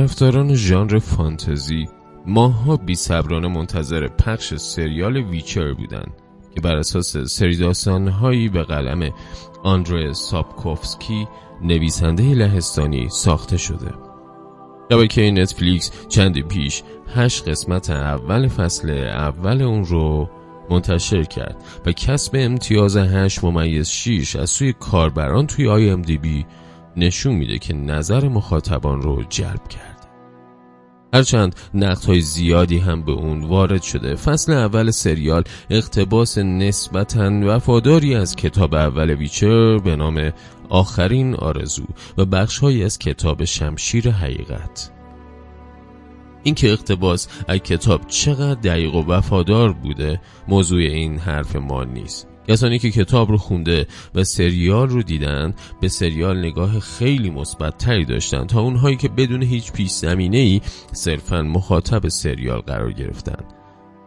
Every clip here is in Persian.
طرفداران ژانر فانتزی ماه‌ها بی صبرانه منتظر پخش سریال Witcher بودند که بر اساس سری داستانهایی به قلم آندره ساپکوفسکی نویسنده لهستانی ساخته شده. شبکه نتفلیکس چندی پیش هشت قسمت اول فصل اول اون رو منتشر کرد و کسب امتیاز 8 ممیز 6 از سوی کاربران توی IMDb نشون میده که نظر مخاطبان رو جلب کرد. هرچند نقد های زیادی هم به اون وارد شده. فصل اول سریال اقتباس نسبتا وفاداری از کتاب اول ویچر به نام آخرین آرزو و بخشهایی از کتاب شمشیر حقیقت. این که اقتباس از کتاب چقدر دقیق و وفادار بوده موضوع این حرف ما نیست. کسانی که کتاب رو خونده و سریال رو دیدن به سریال نگاه خیلی مثبت تری داشتن تا اونهایی که بدون هیچ پیش زمینه ای صرفا مخاطب سریال قرار گرفتن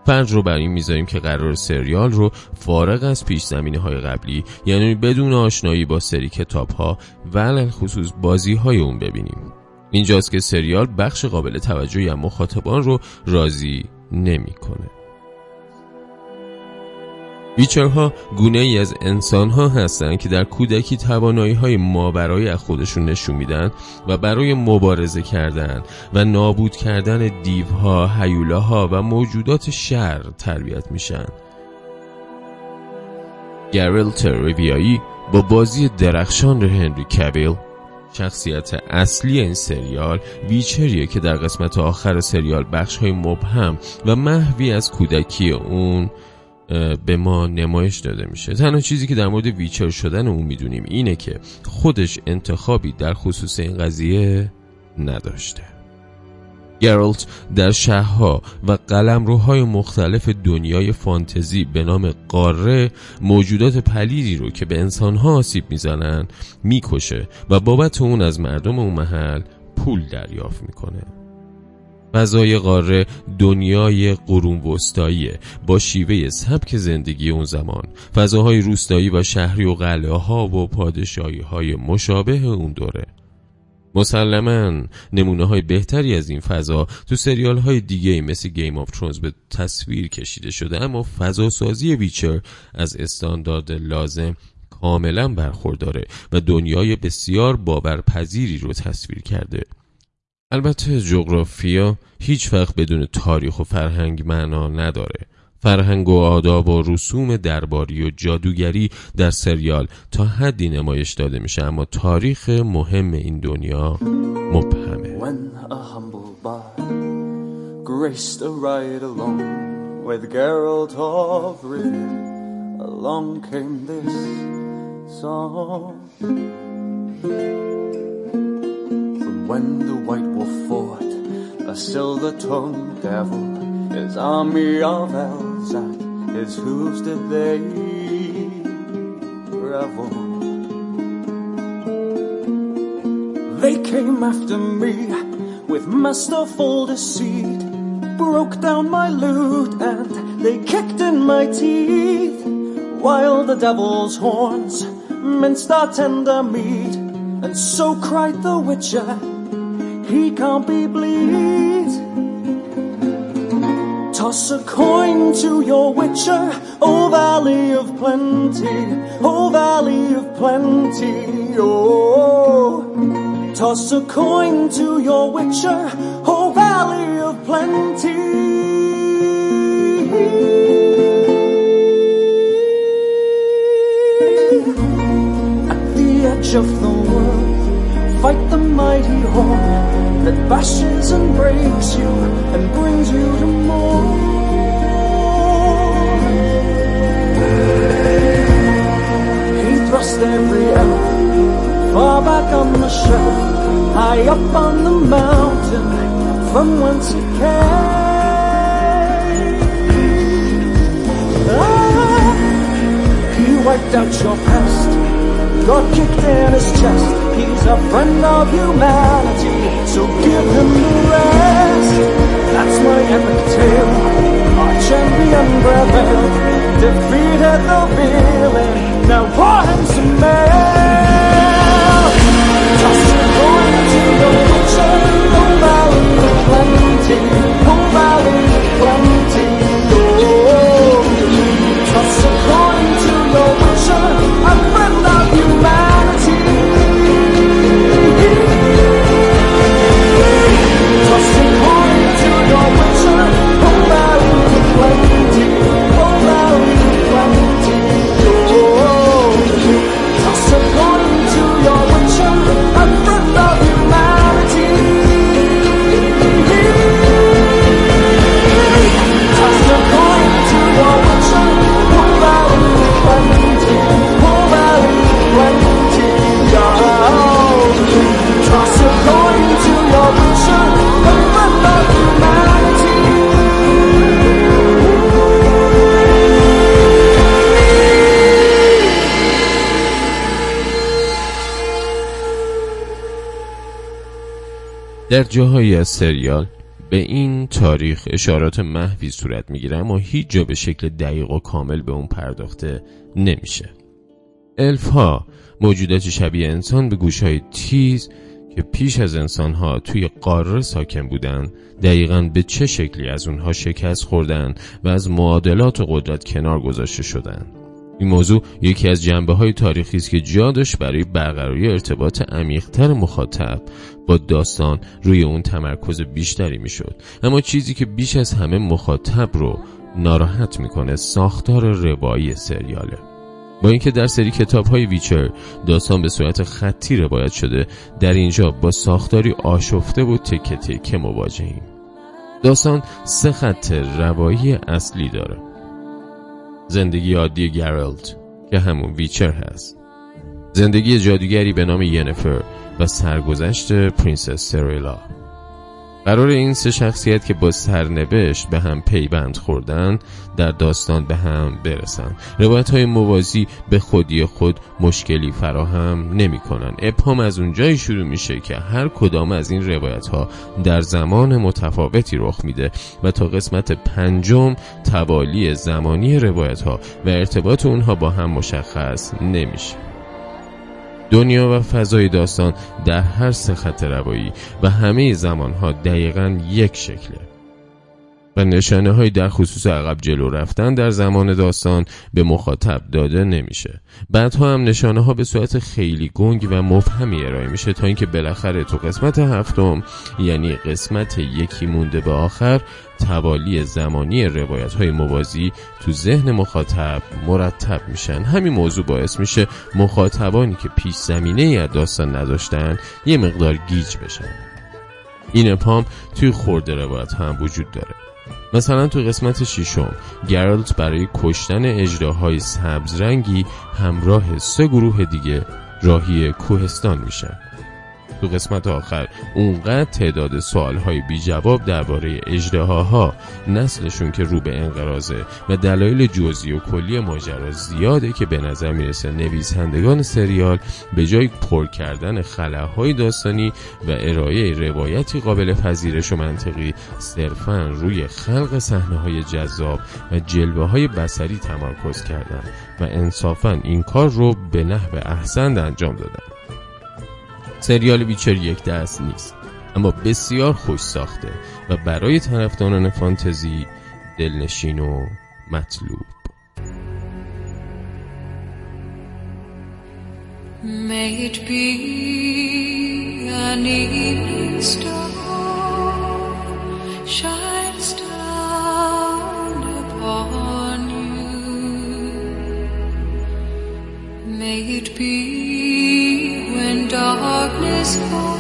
فرض رو بر این می‌ذاریم که قرار سریال رو فارغ از پیش زمینه های قبلی یعنی بدون آشنایی با سری کتاب ها و خصوص بازی های اون ببینیم اینجاست که سریال بخش قابل توجهی از مخاطبان رو راضی نمی‌کنه. ویچرها گونه ای از انسان ها هستند که در کودکی توانایی های ماورایی از خودشون نشون میدن و برای مبارزه کردن و نابود کردن دیوها، هیولاها و موجودات شر تربیت میشن. گرل ترویایی با بازی درخشان هنری کبیل شخصیت اصلی این سریال ویچریه که در قسمت آخر سریال بخش های مبهم و محوی از کودکی اون به ما نمایش داده میشه. تنها چیزی که در مورد ویچر شدن اون می‌دونیم اینه که خودش انتخابی در خصوص این قضیه نداشته. گرالت در شهرها و قلمروهای مختلف دنیای فانتزی به نام قاره موجودات پلیدی رو که به انسانها آسیب می‌زنن می‌کشه و بابت اون از مردم اون محل پول دریافت می‌کنه. فضای قاره دنیای قرون وسطاییه با شیوه سبک زندگی اون زمان. فضاهای روستایی و شهری و قلعه ها و پادشاهی های مشابه اون دوره. مسلما نمونه های بهتری از این فضا تو سریال های دیگه مثل Game of Thrones به تصویر کشیده شده اما فضا سازی Witcher از استاندارد لازم کاملا برخورداره و دنیای بسیار باورپذیری رو تصویر کرده. البته جغرافیا هیچ وقت بدون تاریخ و فرهنگ معنا نداره. فرهنگ و آداب و رسوم درباری و جادوگری در سریال تا حدی نمایش داده میشه اما تاریخ مهم این دنیا مبهمه. When the white wolf fought a silver-tongued devil his army of at his hooves did they revel. They came after me with masterful deceit, broke down my lute and they kicked in my teeth, while the devil's horns minced our tender meat, and so cried the witcher, he can't be bleed. Toss a coin to your witcher, oh valley of plenty, oh valley of plenty, oh. Toss a coin to your witcher, oh valley of plenty. At the edge of the world, fight the mighty horn that bashes and breaks you and brings you to more. He thrust every elf far back on the shelf, high up on the mountain from whence it came. Ah, he wiped out your past, got kicked in his chest. He's a friend of humanity, so give him the rest. That's my epic tale. Our champion prevailed, defeated the villain. Now pour him some mail. در جاهایی از سریال به این تاریخ اشارات محوی صورت می‌گیره اما هیچ جا به شکل دقیق و کامل به اون پرداخته نمیشه. الف ها موجودات شبیه انسان به گوش های تیز که پیش از انسان ها توی قاره ساکن بودن دقیقا به چه شکلی از اونها شکست خوردن و از معادلات و قدرت کنار گذاشته شدن. این موضوع یکی از جنبه های تاریخی است که جا داشت برای برقراری ارتباط عمیقتر مخاطب با داستان روی اون تمرکز بیشتری می‌شد. اما چیزی که بیش از همه مخاطب رو ناراحت می‌کنه ساختار روایی سریاله. با اینکه در سری کتاب های ویچر داستان به صورت خطی روایت شده در اینجا با ساختاری آشفته و تکه تکه مواجهیم. داستان سه خط روایی اصلی داره. زندگی عادی گرالت که همون ویچر هست. زندگی جادوگری به نام ینفر و سرگذشت پرنسس سریلا. قرار این سه شخصیت که با سرنوشت به هم پیوند خوردن در داستان به هم برسن. روایت های موازی به خودی خود مشکلی فراهم نمی کنن ابهام از اونجایی شروع میشه که هر کدام از این روایت ها در زمان متفاوتی رخ میده و تا قسمت پنجم توالی زمانی روایت ها و ارتباط اونها با هم مشخص نمیشه. دنیا و فضای داستان در هر سه خط روایی و همه زمانها دقیقا یک شکله. و نشانه های در خصوص عقب جلو رفتن در زمان داستان به مخاطب داده نمیشه. بعدها هم نشانه ها به صورت خیلی گنگ و مبهمی ارائه میشه تا اینکه بالاخره تو قسمت هفتم یعنی قسمت یکی مونده به آخر توالی زمانی روایت های موازی تو ذهن مخاطب مرتب میشن. همین موضوع باعث میشه مخاطبانی که پیش زمینه از داستان نداشتن یه مقدار گیج بشن. این اپام توی خورده روایت هم وجود داره. مثلا تو قسمت ششم گرالت برای کشتن اجراهای سبز رنگی همراه سه گروه دیگه راهی کوهستان میشن. تو قسمت آخر. اونقدر تعداد های بی جواب درباره ها نسلشون که رو به انقرازه و دلایل جزئی و کلی ماجرا زیاده که به نظر می‌رسه نویسندگان سریال به جای پر کردن خلاهای داستانی و ارائه روایتی قابل پذیرش و منطقی صرفا روی خلق صحنه های جذاب و جلوه های بسری تمرکز کردن و انصافا این کار رو به نحو احسن انجام دادن. سریال ویچر یک دست نیست اما بسیار خوش ساخته و برای طرفداران فانتزی دلنشین و مطلوب May it be an evening star shines down upon you. May it be always.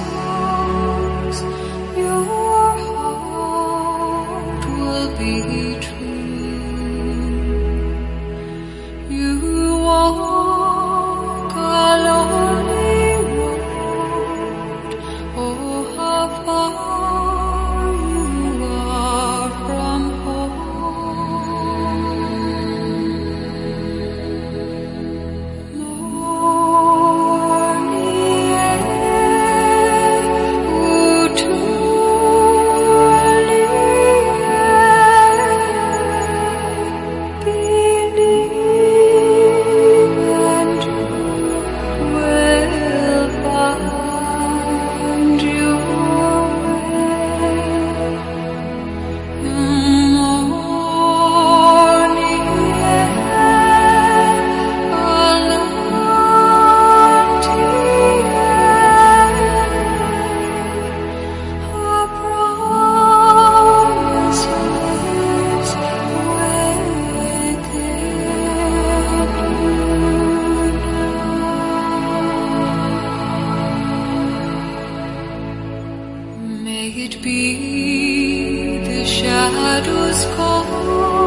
shadows call.